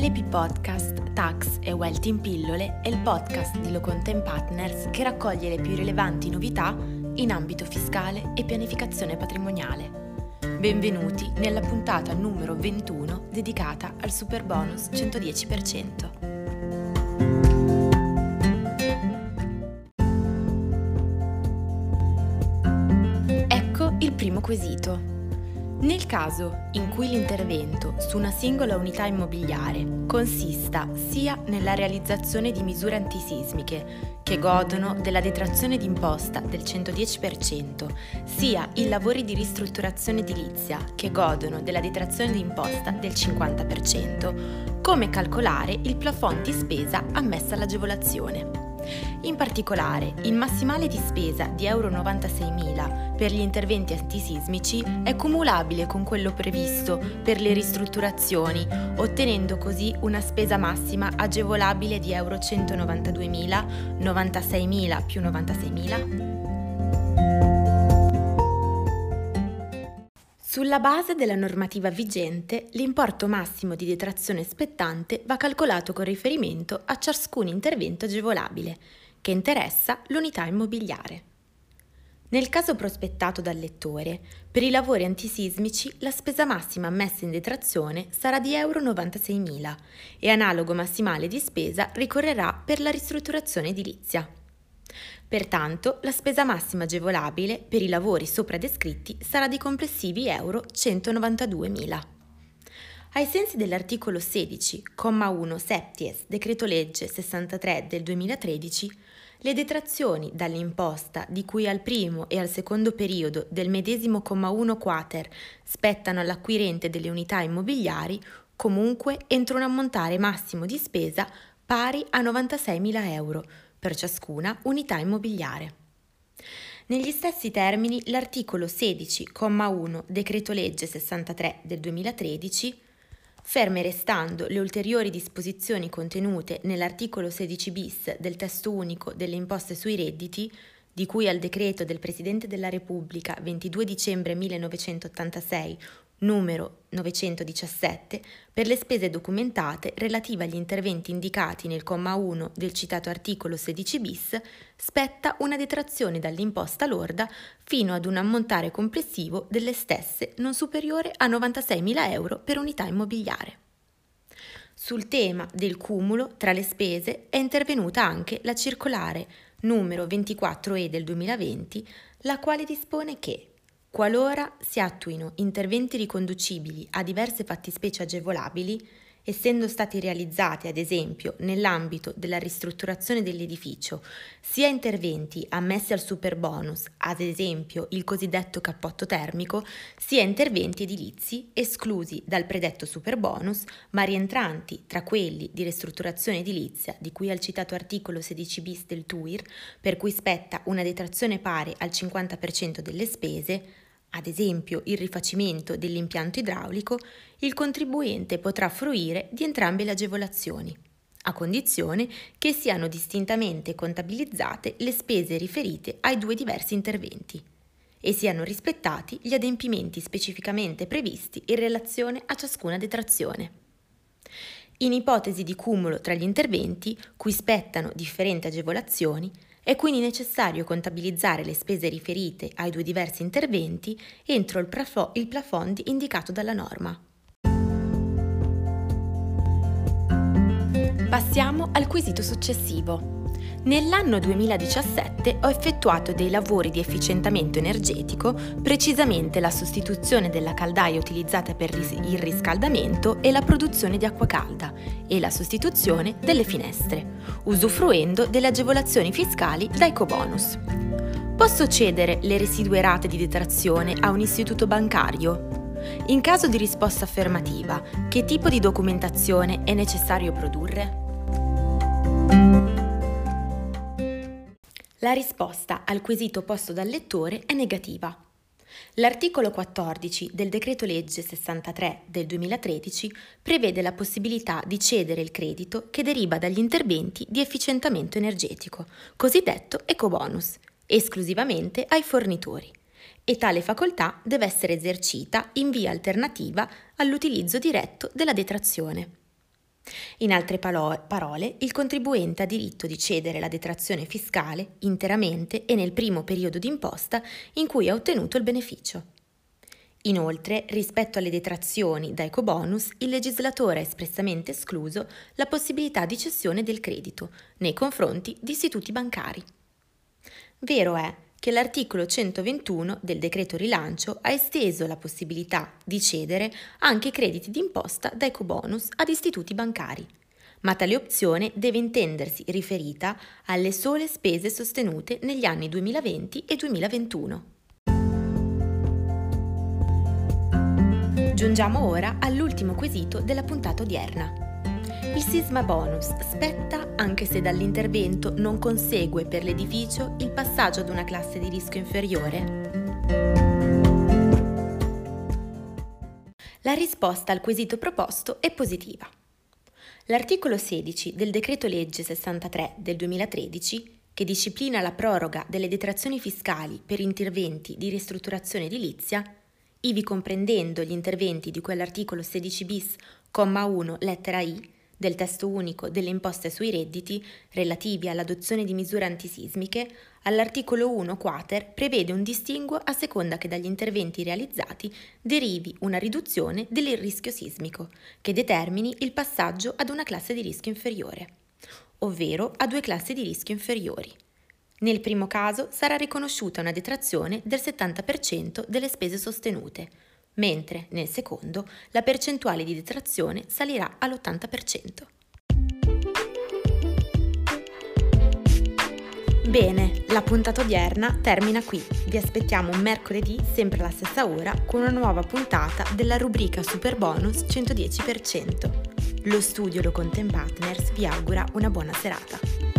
LP Podcast Tax e Wealth in pillole è il podcast di Locontent Partners che raccoglie le più rilevanti novità in ambito fiscale e pianificazione patrimoniale. Benvenuti nella puntata numero 21 dedicata al super bonus 110%. Ecco il primo quesito. Nel caso in cui l'intervento su una singola unità immobiliare consista sia nella realizzazione di misure antisismiche che godono della detrazione d'imposta del 110%, sia in lavori di ristrutturazione edilizia che godono della detrazione d'imposta del 50%, come calcolare il plafond di spesa ammessa all'agevolazione. In particolare, il massimale di spesa di Euro 96.000 per gli interventi antisismici è cumulabile con quello previsto per le ristrutturazioni, ottenendo così una spesa massima agevolabile di Euro 192.000, 96.000 più 96.000? Sulla base della normativa vigente, l'importo massimo di detrazione spettante va calcolato con riferimento a ciascun intervento agevolabile, che interessa l'unità immobiliare. Nel caso prospettato dal lettore, per i lavori antisismici la spesa massima ammessa in detrazione sarà di Euro 96.000 e analogo massimale di spesa ricorrerà per la ristrutturazione edilizia. Pertanto, la spesa massima agevolabile per i lavori sopra descritti sarà di complessivi euro 192.000. Ai sensi dell'articolo 16, comma 1 septies, decreto legge 63 del 2013, le detrazioni dall'imposta di cui al primo e al secondo periodo del medesimo comma 1 quater spettano all'acquirente delle unità immobiliari, comunque entro un ammontare massimo di spesa pari a 96.000 euro, per ciascuna unità immobiliare. Negli stessi termini, l'articolo 16,1 Decreto Legge 63 del 2013, ferme restando le ulteriori disposizioni contenute nell'articolo 16 bis del testo unico delle imposte sui redditi, di cui al decreto del Presidente della Repubblica 22 dicembre 1986 numero 917 per le spese documentate relative agli interventi indicati nel comma 1 del citato articolo 16 bis, spetta una detrazione dall'imposta lorda fino ad un ammontare complessivo delle stesse non superiore a 96.000 euro per unità immobiliare. Sul tema del cumulo tra le spese è intervenuta anche la circolare numero 24E del 2020, la quale dispone che Qualora si attuino interventi riconducibili a diverse fattispecie agevolabili, essendo stati realizzati, ad esempio, nell'ambito della ristrutturazione dell'edificio, sia interventi ammessi al superbonus, ad esempio il cosiddetto cappotto termico, sia interventi edilizi esclusi dal predetto superbonus, ma rientranti tra quelli di ristrutturazione edilizia di cui al citato articolo 16 bis del TUIR, per cui spetta una detrazione pari al 50% delle spese, ad esempio il rifacimento dell'impianto idraulico, il contribuente potrà fruire di entrambe le agevolazioni, a condizione che siano distintamente contabilizzate le spese riferite ai due diversi interventi e siano rispettati gli adempimenti specificamente previsti in relazione a ciascuna detrazione. In ipotesi di cumulo tra gli interventi, cui spettano differenti agevolazioni, è quindi necessario contabilizzare le spese riferite ai due diversi interventi entro il, plafo- il plafond indicato dalla norma. Passiamo al quesito successivo. Nell'anno 2017 ho effettuato dei lavori di efficientamento energetico, precisamente la sostituzione della caldaia utilizzata per il riscaldamento e la produzione di acqua calda e la sostituzione delle finestre, usufruendo delle agevolazioni fiscali da ecobonus. Posso cedere le residue rate di detrazione a un istituto bancario? In caso di risposta affermativa, che tipo di documentazione è necessario produrre? La risposta al quesito posto dal lettore è negativa. L'articolo 14 del decreto legge 63 del 2013 prevede la possibilità di cedere il credito che deriva dagli interventi di efficientamento energetico, cosiddetto ecobonus, esclusivamente ai fornitori e tale facoltà deve essere esercita in via alternativa all'utilizzo diretto della detrazione. In altre parole, il contribuente ha diritto di cedere la detrazione fiscale interamente e nel primo periodo d'imposta in cui ha ottenuto il beneficio. Inoltre, rispetto alle detrazioni da ecobonus, il legislatore ha espressamente escluso la possibilità di cessione del credito nei confronti di istituti bancari. Vero è che l'articolo 121 del decreto rilancio ha esteso la possibilità di cedere anche crediti d'imposta da ecobonus ad istituti bancari, ma tale opzione deve intendersi riferita alle sole spese sostenute negli anni 2020 e 2021. Giungiamo ora all'ultimo quesito della puntata odierna. Il sisma bonus spetta anche se dall'intervento non consegue per l'edificio il passaggio ad una classe di rischio inferiore? La risposta al quesito proposto è positiva. L'articolo 16 del decreto legge 63 del 2013, che disciplina la proroga delle detrazioni fiscali per interventi di ristrutturazione edilizia, ivi comprendendo gli interventi di quell'articolo 16 bis, comma 1, lettera I, del testo unico delle imposte sui redditi relativi all'adozione di misure antisismiche, all'articolo 1 quater prevede un distinguo a seconda che dagli interventi realizzati derivi una riduzione del rischio sismico, che determini il passaggio ad una classe di rischio inferiore, ovvero a due classi di rischio inferiori. Nel primo caso sarà riconosciuta una detrazione del 70% delle spese sostenute, mentre nel secondo la percentuale di detrazione salirà all'80%. Bene, la puntata odierna termina qui. Vi aspettiamo mercoledì, sempre alla stessa ora, con una nuova puntata della rubrica Super Bonus 110%. Lo studio Lo Content Partners vi augura una buona serata.